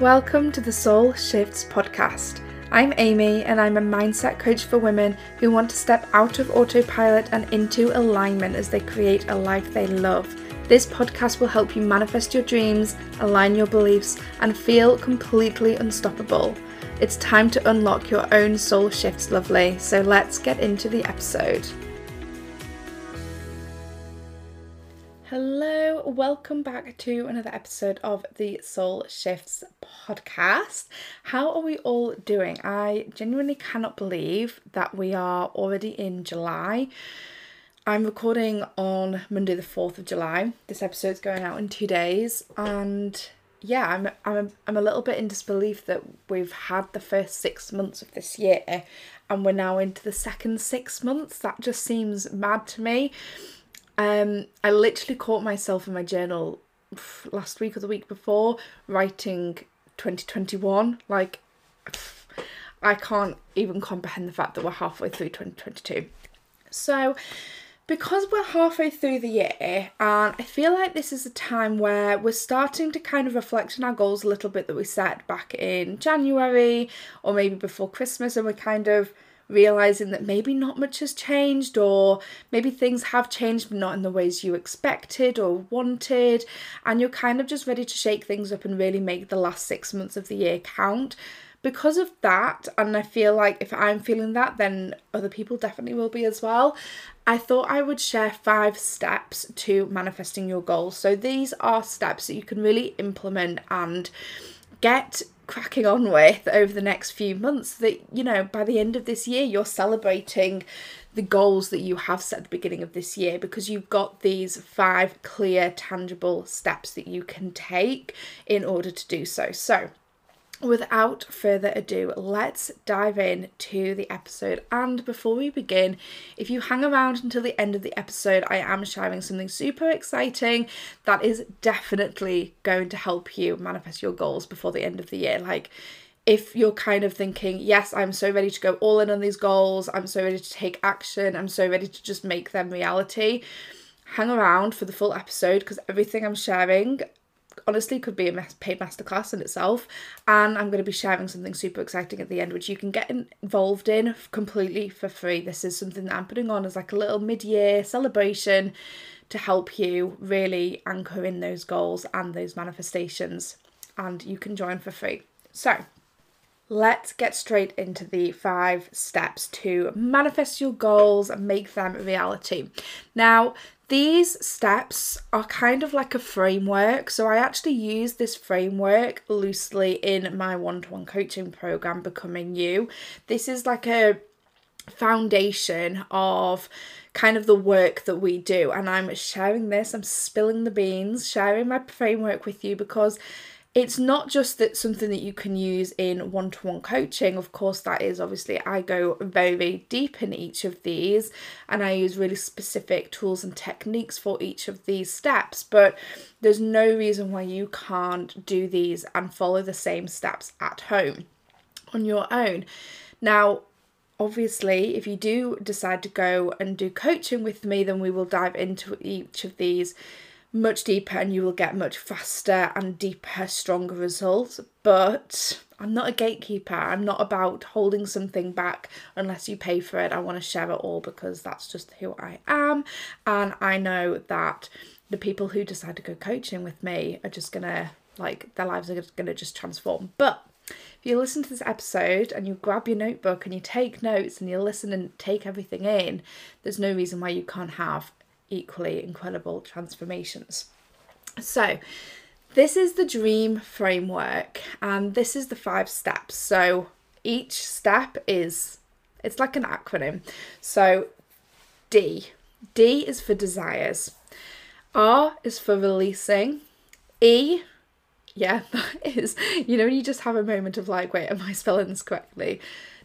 Welcome to the Soul Shifts podcast. I'm Amy and I'm a mindset coach for women who want to step out of autopilot and into alignment as they create a life they love. This podcast will help you manifest your dreams, align your beliefs, and feel completely unstoppable. It's time to unlock your own soul shifts, lovely. So let's get into the episode. Welcome back to another episode of the Soul Shifts podcast. How are we all doing? I genuinely cannot believe that we are already in July. I'm recording on Monday, the 4th of July. This episode's going out in two days, and yeah, I'm, I'm, I'm a little bit in disbelief that we've had the first six months of this year and we're now into the second six months. That just seems mad to me. Um, I literally caught myself in my journal last week or the week before writing 2021. Like, I can't even comprehend the fact that we're halfway through 2022. So, because we're halfway through the year, and I feel like this is a time where we're starting to kind of reflect on our goals a little bit that we set back in January or maybe before Christmas, and we're kind of realizing that maybe not much has changed, or maybe things have changed, but not in the ways you expected or wanted, and you're kind of just ready to shake things up and really make the last six months of the year count. Because of that, and I feel like if I'm feeling that, then other people definitely will be as well. I thought I would share five steps to manifesting your goals. So, these are steps that you can really implement and get cracking on with over the next few months that you know by the end of this year you're celebrating the goals that you have set at the beginning of this year because you've got these five clear tangible steps that you can take in order to do so. So without further ado, let's dive in to the episode. And before we begin, if you hang around until the end of the episode, I am sharing something super exciting that is definitely going to help you manifest your goals before the end of the year. Like, if you're kind of thinking, yes, I'm so ready to go all in on these goals, I'm so ready to take action, I'm so ready to just make them reality, hang around for the full episode because everything I'm sharing honestly could be a paid masterclass in itself and i'm going to be sharing something super exciting at the end which you can get involved in completely for free this is something that i'm putting on as like a little mid-year celebration to help you really anchor in those goals and those manifestations and you can join for free so Let's get straight into the five steps to manifest your goals and make them reality. Now, these steps are kind of like a framework. So I actually use this framework loosely in my one to one coaching program, Becoming You. This is like a foundation of kind of the work that we do. And I'm sharing this, I'm spilling the beans, sharing my framework with you because it's not just that something that you can use in one-to-one coaching of course that is obviously i go very very deep in each of these and i use really specific tools and techniques for each of these steps but there's no reason why you can't do these and follow the same steps at home on your own. Now obviously if you do decide to go and do coaching with me then we will dive into each of these much deeper and you will get much faster and deeper, stronger results. But I'm not a gatekeeper. I'm not about holding something back unless you pay for it. I want to share it all because that's just who I am. And I know that the people who decide to go coaching with me are just going to, like, their lives are going to just transform. But if you listen to this episode and you grab your notebook and you take notes and you listen and take everything in, there's no reason why you can't have equally incredible transformations. So, this is the dream framework, and this is the five steps. So, each step is it's like an acronym. So, D. D is for desires. R is for releasing. E, yeah, that is, you know, you just have a moment of like, wait, am I spelling this correctly?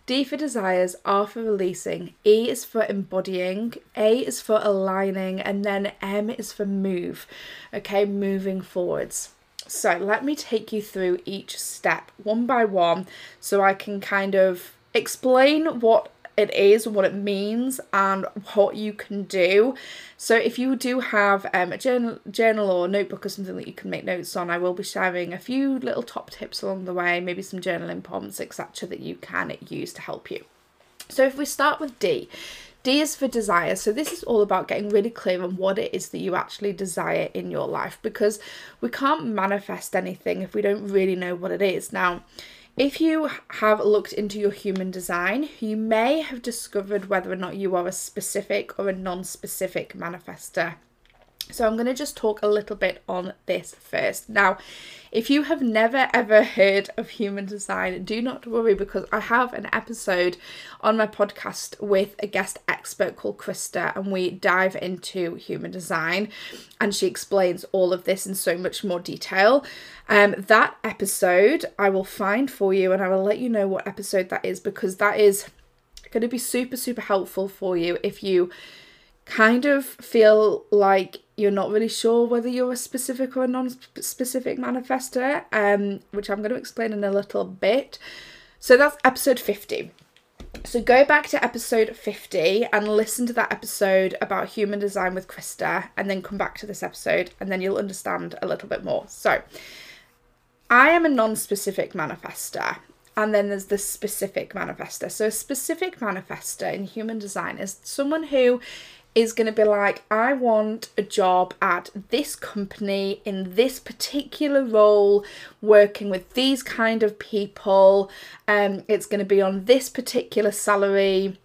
D for desires, R for releasing, E is for embodying, A is for aligning, and then M is for move. Okay, moving forwards. So let me take you through each step one by one so I can kind of explain what it is, what it means, and what you can do. So if you do have um, a journal, journal or notebook or something that you can make notes on, I will be sharing a few little top tips along the way, maybe some journaling prompts, etc., that you can use to help you. So if we start with D, D is for desire. So this is all about getting really clear on what it is that you actually desire in your life because we can't manifest anything if we don't really know what it is. Now, if you have looked into your human design, you may have discovered whether or not you are a specific or a non specific manifester. So I'm going to just talk a little bit on this first. Now, if you have never ever heard of human design, do not worry because I have an episode on my podcast with a guest expert called Krista, and we dive into human design and she explains all of this in so much more detail. Um, that episode I will find for you and I will let you know what episode that is because that is going to be super, super helpful for you if you kind of feel like you're not really sure whether you're a specific or a non-specific manifester, um, which I'm going to explain in a little bit. So that's episode 50. So go back to episode 50 and listen to that episode about human design with Krista, and then come back to this episode, and then you'll understand a little bit more. So I am a non-specific manifester. And then there's the specific manifester. So, a specific manifester in human design is someone who is going to be like, I want a job at this company in this particular role, working with these kind of people. Um, it's going to be on this particular salary.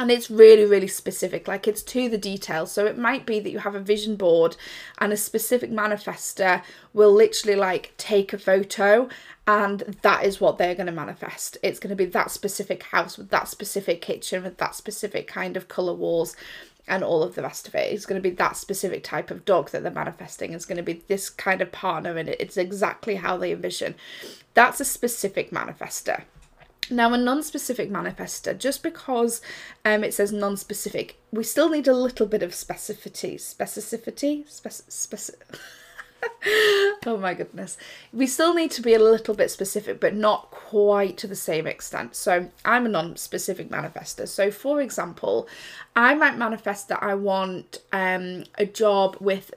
And it's really really specific like it's to the detail so it might be that you have a vision board and a specific manifester will literally like take a photo and that is what they're going to manifest. It's going to be that specific house with that specific kitchen with that specific kind of color walls and all of the rest of it. It's going to be that specific type of dog that they're manifesting. It's going to be this kind of partner, and it's exactly how they envision. That's a specific manifester. Now, a non specific manifester, just because um, it says non specific, we still need a little bit of specificity. Specificity? Spec- specific. Oh my goodness. We still need to be a little bit specific, but not quite to the same extent. So I'm a non specific manifester. So, for example, I might manifest that I want um, a job with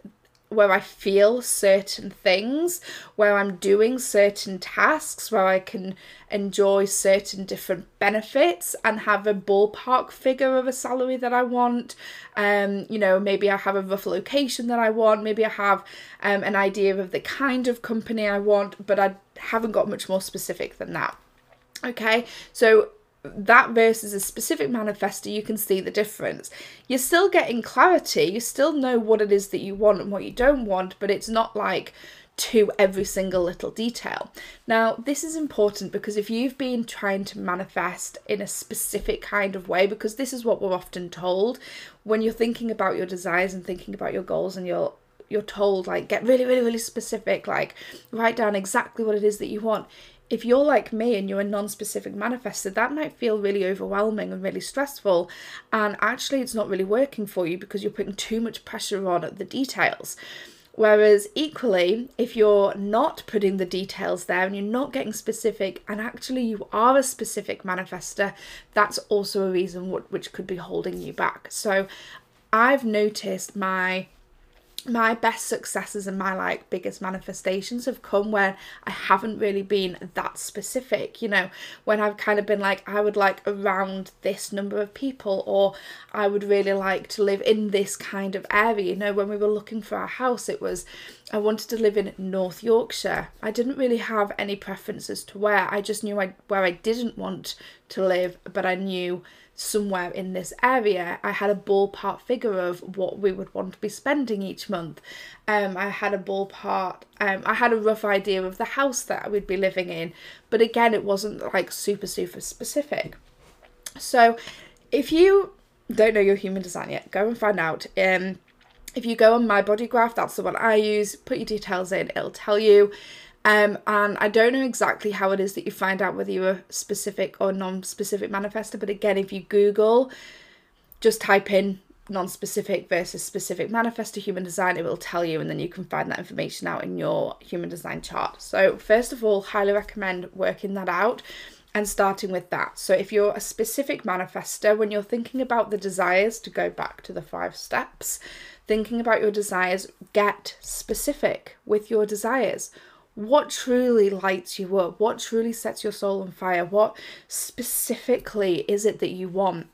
where I feel certain things, where I'm doing certain tasks, where I can enjoy certain different benefits and have a ballpark figure of a salary that I want. Um, you know, maybe I have a rough location that I want, maybe I have um, an idea of the kind of company I want, but I haven't got much more specific than that. Okay, so that versus a specific manifester, you can see the difference. You're still getting clarity, you still know what it is that you want and what you don't want, but it's not like to every single little detail. Now, this is important because if you've been trying to manifest in a specific kind of way, because this is what we're often told when you're thinking about your desires and thinking about your goals and you're you're told like get really really really specific like write down exactly what it is that you want if you're like me and you're a non-specific manifester that might feel really overwhelming and really stressful. And actually it's not really working for you because you're putting too much pressure on the details. Whereas equally if you're not putting the details there and you're not getting specific and actually you are a specific manifester that's also a reason which could be holding you back. So i've noticed my my best successes and my like biggest manifestations have come when I haven't really been that specific, you know, when I've kind of been like, I would like around this number of people, or I would really like to live in this kind of area. You know, when we were looking for our house, it was I wanted to live in North Yorkshire. I didn't really have any preferences to where, I just knew I, where I didn't want to live, but I knew somewhere in this area. I had a ballpark figure of what we would want to be spending each month. Um, I had a ballpark, um, I had a rough idea of the house that would be living in, but again, it wasn't like super, super specific. So, if you don't know your human design yet, go and find out. Um, if you go on my body graph, that's the one I use, put your details in, it'll tell you um, and I don't know exactly how it is that you find out whether you're a specific or non specific manifester, but again, if you Google, just type in non specific versus specific manifester human design, it will tell you, and then you can find that information out in your human design chart. So, first of all, highly recommend working that out. and starting with that. So, if you're a specific manifester, when you're thinking about the desires, to go back to the five steps, thinking about your desires, get specific with your desires. What truly lights you up? What truly sets your soul on fire? What specifically is it that you want?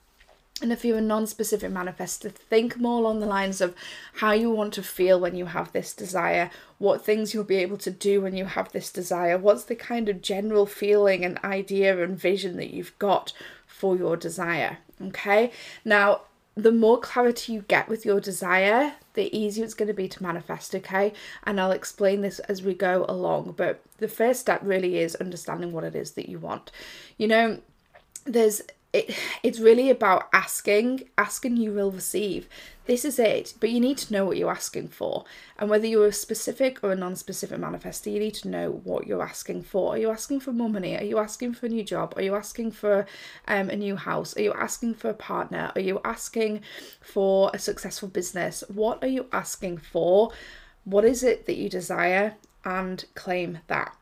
And if you're a non specific manifester, think more along the lines of how you want to feel when you have this desire, what things you'll be able to do when you have this desire, what's the kind of general feeling and idea and vision that you've got for your desire. Okay, now the more clarity you get with your desire, the easier it's going to be to manifest, okay? And I'll explain this as we go along. But the first step really is understanding what it is that you want. You know, there's it, it's really about asking asking you will receive. This is it but you need to know what you're asking for. And whether you're a specific or a non-specific manifester you need to know what you're asking for. Are you asking for more money? Are you asking for a new job? Are you asking for um, a new house? Are you asking for a partner? Are you asking for a successful business? What are you asking for? What is it that you desire? And claim that.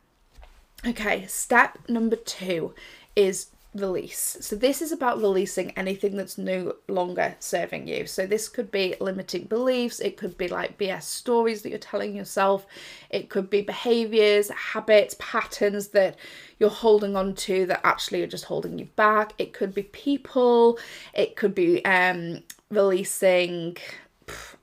Okay step number two is release. So this is about releasing anything that's no longer serving you. So this could be limiting beliefs, it could be like BS stories that you're telling yourself, it could be behaviors, habits, patterns that you're holding on to that actually are just holding you back. It could be people, it could be um releasing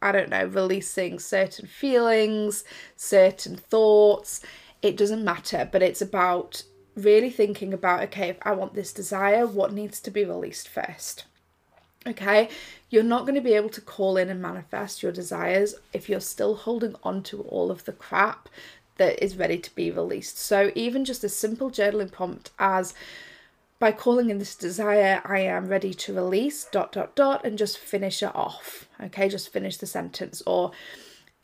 I don't know, releasing certain feelings, certain thoughts. It doesn't matter, but it's about really thinking about okay, if I want this desire, what needs to be released first? Okay, you're not going to be able to call in and manifest your desires if you're still holding on to all of the crap that is ready to be released. So, even just a simple journaling prompt as by calling in this desire, I am ready to release dot dot dot and just finish it off. Okay, just finish the sentence or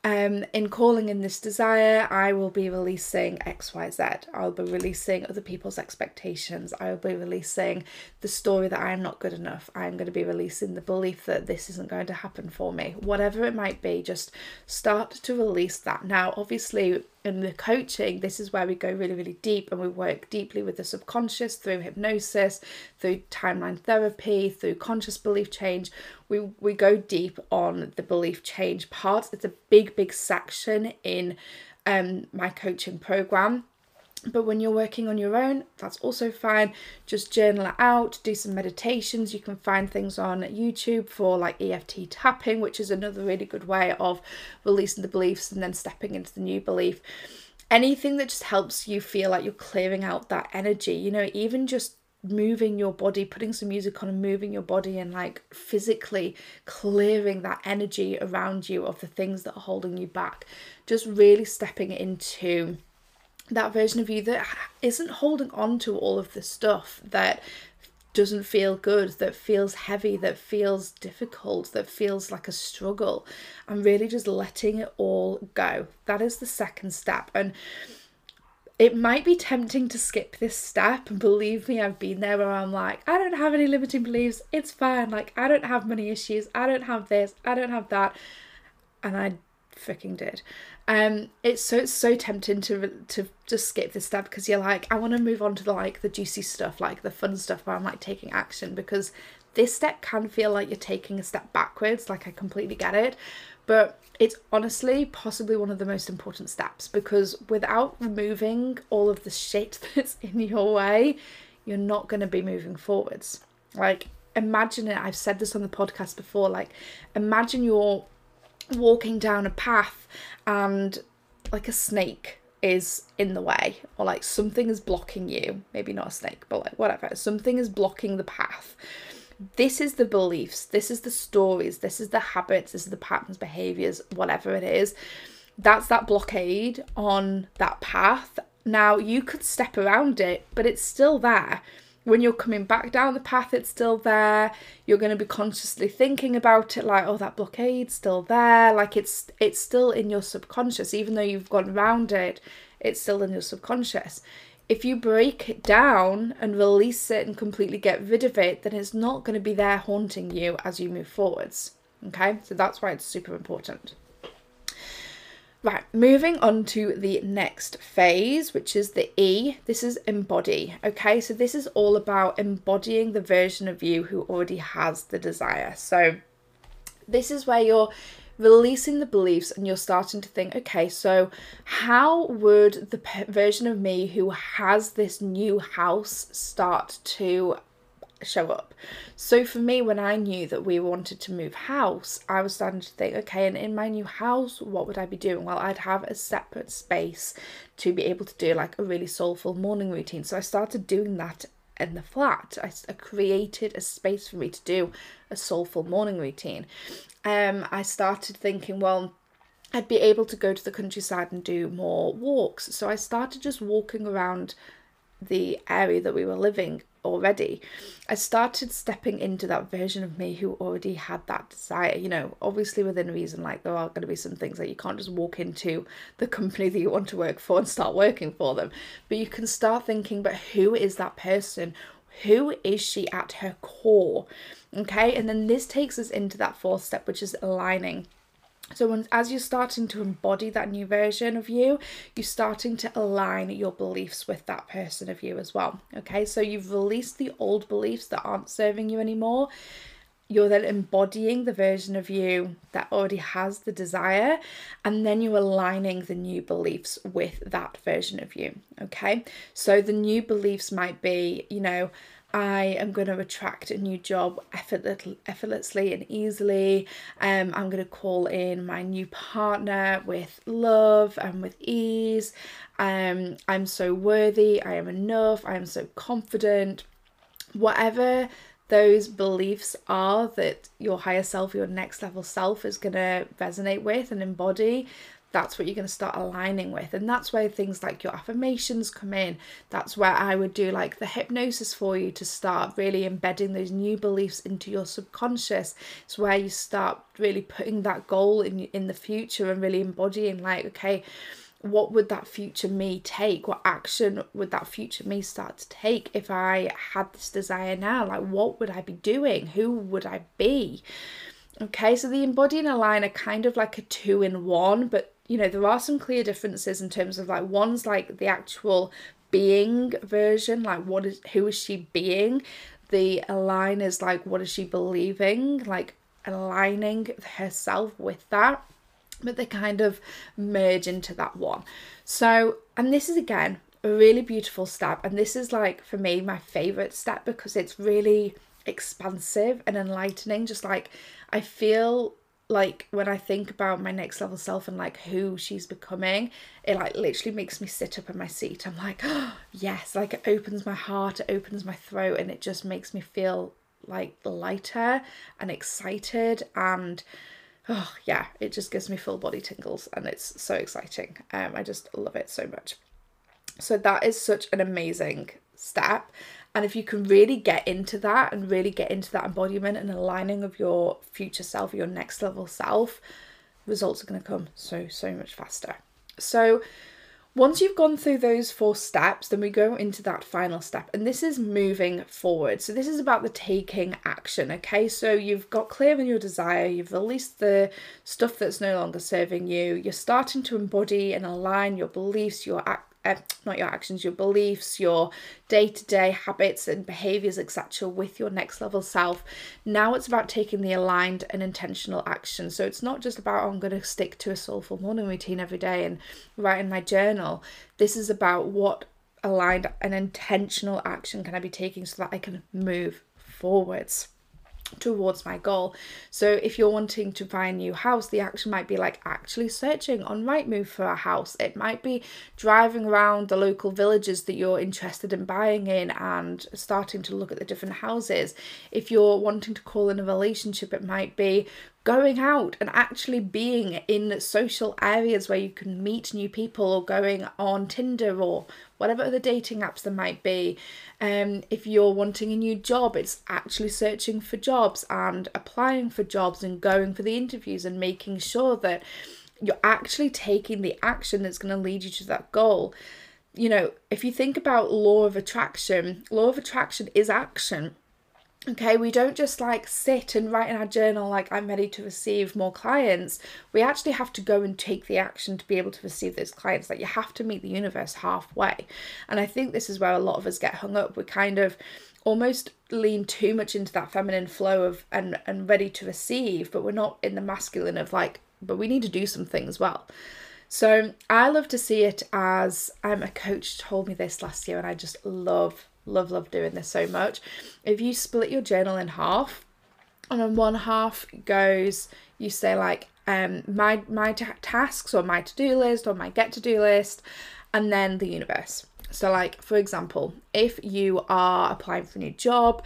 um, in calling in this desire, I will be releasing XYZ. I'll be releasing other people's expectations. I will be releasing the story that I am not good enough. I'm going to be releasing the belief that this isn't going to happen for me. Whatever it might be, just start to release that. Now, obviously, in the coaching, this is where we go really, really deep and we work deeply with the subconscious through hypnosis, through timeline therapy, through conscious belief change. We, we go deep on the belief change part. It's a big, big section in um, my coaching program. But when you're working on your own, that's also fine. Just journal it out, do some meditations. You can find things on YouTube for like EFT tapping, which is another really good way of releasing the beliefs and then stepping into the new belief. Anything that just helps you feel like you're clearing out that energy, you know, even just moving your body, putting some music on and moving your body and like physically clearing that energy around you of the things that are holding you back. Just really stepping into that version of you that isn't holding on to all of the stuff that doesn't feel good, that feels heavy, that feels difficult, that feels like a struggle, and really just letting it all go. That is the second step. And it might be tempting to skip this step. And believe me, I've been there where I'm like, I don't have any limiting beliefs. It's fine. Like, I don't have money issues. I don't have this. I don't have that. And I freaking did. Um, it's so it's so tempting to to just skip this step because you're like, I want to move on to the, like the juicy stuff, like the fun stuff where I'm like taking action because this step can feel like you're taking a step backwards. Like I completely get it, but it's honestly possibly one of the most important steps because without removing all of the shit that's in your way, you're not going to be moving forwards. Like imagine it. I've said this on the podcast before. Like imagine you're walking down a path and like a snake is in the way or like something is blocking you. Maybe not a snake but like whatever. Something is blocking the path. This is the beliefs. This is the stories. This is the habits. This is the patterns behaviors whatever it is. That's that blockade on that path. Now you could step around it but it's still there when you're coming back down the path, it's still there. You're going to be consciously thinking about it, like, oh, that blockade's still there. Like it's it's still in your subconscious, even though you've gone around it. It's still in your subconscious. If you break it down and release it and completely get rid of it, then it's not going to be there haunting you as you move forwards. Okay, so that's why it's super important. Right, moving on to the next phase, which is the E. This is embody. Okay, so this is all about embodying the version of you who already has the desire. So, this is where you're releasing the beliefs and you're starting to think, okay, so how would the version of me who has this new house start to show up. So for me, when I knew that we wanted to move house, I was starting to think, okay, and in my new house, what would I be doing? Well, I'd have a separate space to be able to do like a really soulful morning routine. So I started doing that in the flat. I, I created a space for me to do a soulful morning routine. Um, I started thinking, well, I'd be able to go to the countryside and do more walks. So I started just walking around the area that we were living already, I started stepping into that version of me who already had that desire. You know, obviously within reason, like there are going to be some things that you can't just walk into the company that you want to work for and start working for them, but you can start thinking, but who is that person? Who is she at her core? Okay, and then this takes us into that fourth step, which is aligning so when, as you're starting to embody that new version of you, you're starting to align your beliefs with that person of you as well. Okay, so you've released the old beliefs that aren't serving you anymore. You're then embodying the version of you that already has the desire, and then you're aligning the new beliefs with that version of you. Okay, so the new beliefs might be, you know, I am going to attract a new job effortlessly and easily. Um, I'm going to call in my new partner with love and with ease. Um, I'm so worthy. I am enough. I am so confident. Whatever those beliefs are that your higher self, your next level self is going to resonate with and embody, that's what you're going to start aligning with and that's where things like your affirmations come in. That's where i would do like the hypnosis for you to start really embedding those new beliefs into your subconscious. It's where you start really putting that goal in in the future and really embodying like okay what would that future me take? What action would that future me start to take if i had this desire now? Like what would i be doing? Who would i be? Okay, so the embody and align are kind of like a two in one, but you know, there are some clear differences in terms of like one's like the actual being version, like what is who is she being? The align is like what is she believing, like aligning herself with that. But they kind of merge into that one. So, and this is again a really beautiful step. And this is like for me my favorite step because it's really expansive and enlightening. Just like I feel like when I think about my next level self and like who she's becoming, it like literally makes me sit up in my seat. I'm like, oh, yes, like it opens my heart, it opens my throat, and it just makes me feel like lighter and excited and oh yeah, it just gives me full body tingles and it's so exciting. Um, I just love it so much. So that is such an amazing step. And if you can really get into that and really get into that embodiment and aligning of your future self, your next level self, results are going to come so, so much faster. So, once you've gone through those four steps, then we go into that final step, and this is moving forward. So, this is about the taking action. Okay, so you've got clear on your desire, you've released the stuff that's no longer serving you, you're starting to embody and align your beliefs, your act uh, not your actions, your beliefs, your day to day habits and behaviors, etc., with your next level self. Now it's about taking the aligned and intentional action. So it's not just about, oh, I'm going to stick to a soulful morning routine every day and write in my journal. This is about what aligned and intentional action can I be taking so that I can move forwards towards my goal. So if you're wanting to buy a new house, the action might be like actually searching on Rightmove for a house. It might be driving around the local villages that you're interested in buying in and starting to look at the different houses. If you're wanting to call in a relationship, it might be going out and actually being in social areas where you can meet new people or going on Tinder or whatever other dating apps there might be. Um, if you're wanting a new job, it's actually searching for jobs and applying for jobs and going for the interviews and making sure that you're actually taking the action that's going to lead you to that goal. You know, if you think about law of attraction, law of attraction is action Okay, we don't just like sit and write in our journal like I'm ready to receive more clients. We actually have to go and take the action to be able to receive those clients. Like you have to meet the universe halfway. And I think this is where a lot of us get hung up. We kind of almost lean too much into that feminine flow of and and ready to receive, but we're not in the masculine of like, but we need to do something as well. So I love to see it as um, a coach told me this last year, and I just love love, love doing this so much. If you split your journal in half, and on one half goes, you say like, um, my my tasks or my to do list or my get to do list, and then the universe. So, like for example, if you are applying for a new job,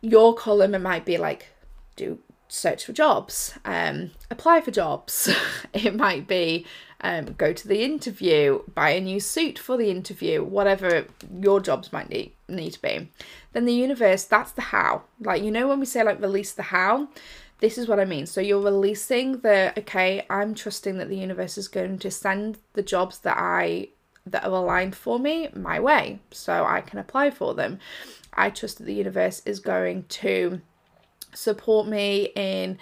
your column it might be like do search for jobs, um, apply for jobs. it might be um, go to the interview, buy a new suit for the interview, whatever your jobs might need, need to be. Then the universe, that's the how. Like, you know, when we say like release the how, this is what I mean. So you're releasing the, okay, I'm trusting that the universe is going to send the jobs that I that are aligned for me my way so I can apply for them. I trust that the universe is going to support me in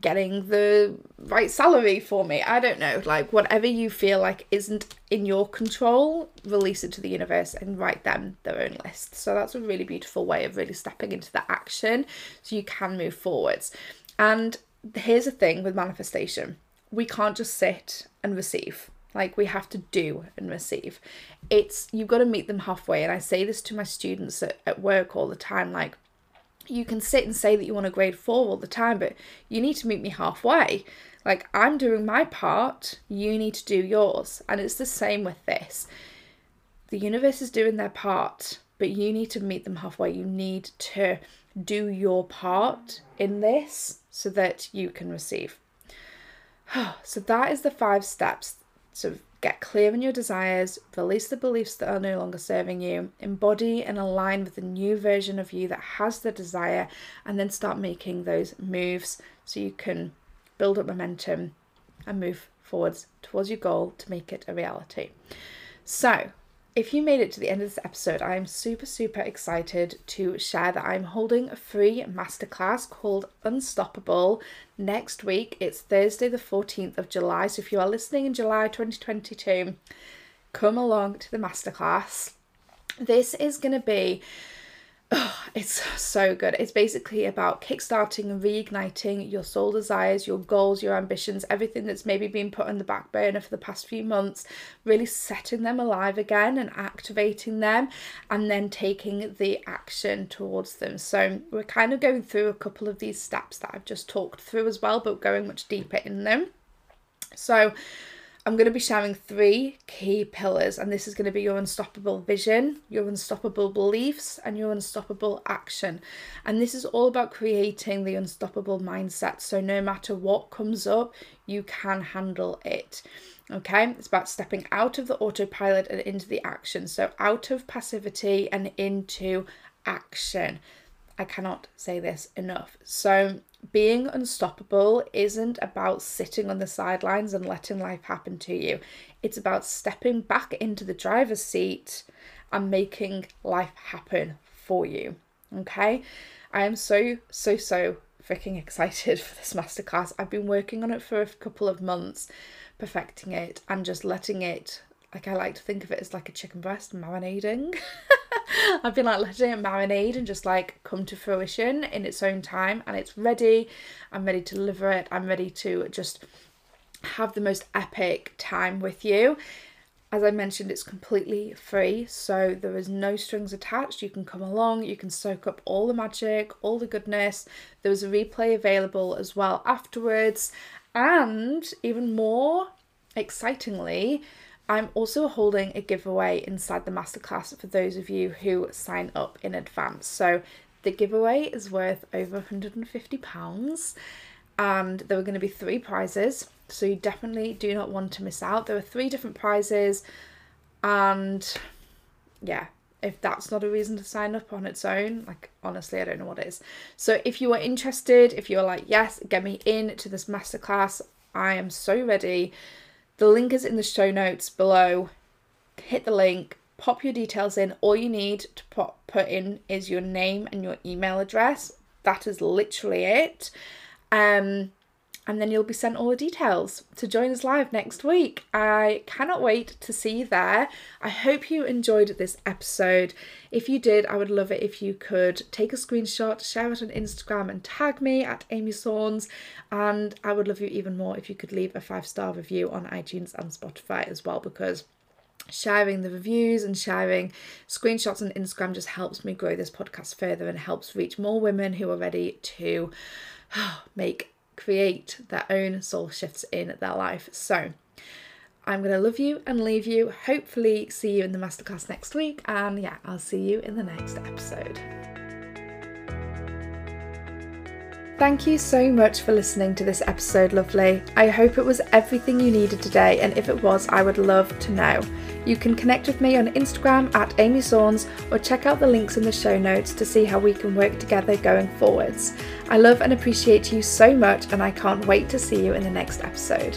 getting the right salary for me. I don't know. Like, whatever you feel like isn't in your control, release it to the universe and write them their own list. So, that's a really beautiful way of really stepping into the action so you can move forwards. And here's the thing with manifestation we can't just sit and receive. Like, we have to do and receive. It's, you've got to meet them halfway. And I say this to my students at, at work all the time like, you can sit and say that you want a grade four all the time, but you need to meet me halfway. Like, I'm doing my part, you need to do yours. And it's the same with this. The universe is doing their part, but you need to meet them halfway. You need to do your part in this so that you can receive. So, that is the five steps. So, Get clear on your desires, release the beliefs that are no longer serving you, embody and align with the new version of you that has the desire, and then start making those moves so you can build up momentum and move forwards towards your goal to make it a reality. So, if you made it to the end of this episode, I am super, super excited to share that I'm holding a free masterclass called Unstoppable next week. It's Thursday, the 14th of July. So if you are listening in July 2022, come along to the masterclass. This is going to be Oh, it's so good. It's basically about kickstarting and reigniting your soul desires, your goals, your ambitions, everything that's maybe been put on the back burner for the past few months, really setting them alive again and activating them, and then taking the action towards them. So, we're kind of going through a couple of these steps that I've just talked through as well, but going much deeper in them. So, I'm going to be sharing three key pillars, and this is going to be your unstoppable vision, your unstoppable beliefs, and your unstoppable action. And this is all about creating the unstoppable mindset. So, no matter what comes up, you can handle it. Okay, it's about stepping out of the autopilot and into the action. So, out of passivity and into action. I cannot say this enough. So, being unstoppable isn't about sitting on the sidelines and letting life happen to you. It's about stepping back into the driver's seat and making life happen for you. Okay? I am so, so, so freaking excited for this masterclass. I've been working on it for a couple of months, perfecting it and just letting it, like, I like to think of it as like a chicken breast marinading. I've been like letting it marinate and just like come to fruition in its own time and it's ready. I'm ready to deliver it. I'm ready to just have the most epic time with you. As I mentioned, it's completely free, so there is no strings attached. You can come along, you can soak up all the magic, all the goodness. There was a replay available as well afterwards, and even more excitingly, I'm also holding a giveaway inside the masterclass for those of you who sign up in advance. So the giveaway is worth over £150 and there are going to be three prizes. So you definitely do not want to miss out. There are three different prizes and yeah, if that's not a reason to sign up on its own, like honestly, I don't know what is. So if you are interested, if you're like, yes, get me in to this masterclass, I am so ready the link is in the show notes below. Hit the link, pop your details in. All you need to put, put in is your name and your email address. That is literally it. Um, and then you'll be sent all the details to join us live next week. I cannot wait to see you there. I hope you enjoyed this episode. If you did, I would love it if you could take a screenshot, share it on Instagram, and tag me at Amy Saunds. And I would love you even more if you could leave a five star review on iTunes and Spotify as well, because sharing the reviews and sharing screenshots on Instagram just helps me grow this podcast further and helps reach more women who are ready to make create their own soul shifts in their life. So I'm going to love you and leave you. Hopefully, see you in the masterclass next week. And yeah, I'll see you in the next episode. Thank you so much for listening to this episode, lovely. I hope it was everything you needed today, and if it was, I would love to know. You can connect with me on Instagram at Amy Saunds or check out the links in the show notes to see how we can work together going forwards. I love and appreciate you so much, and I can't wait to see you in the next episode.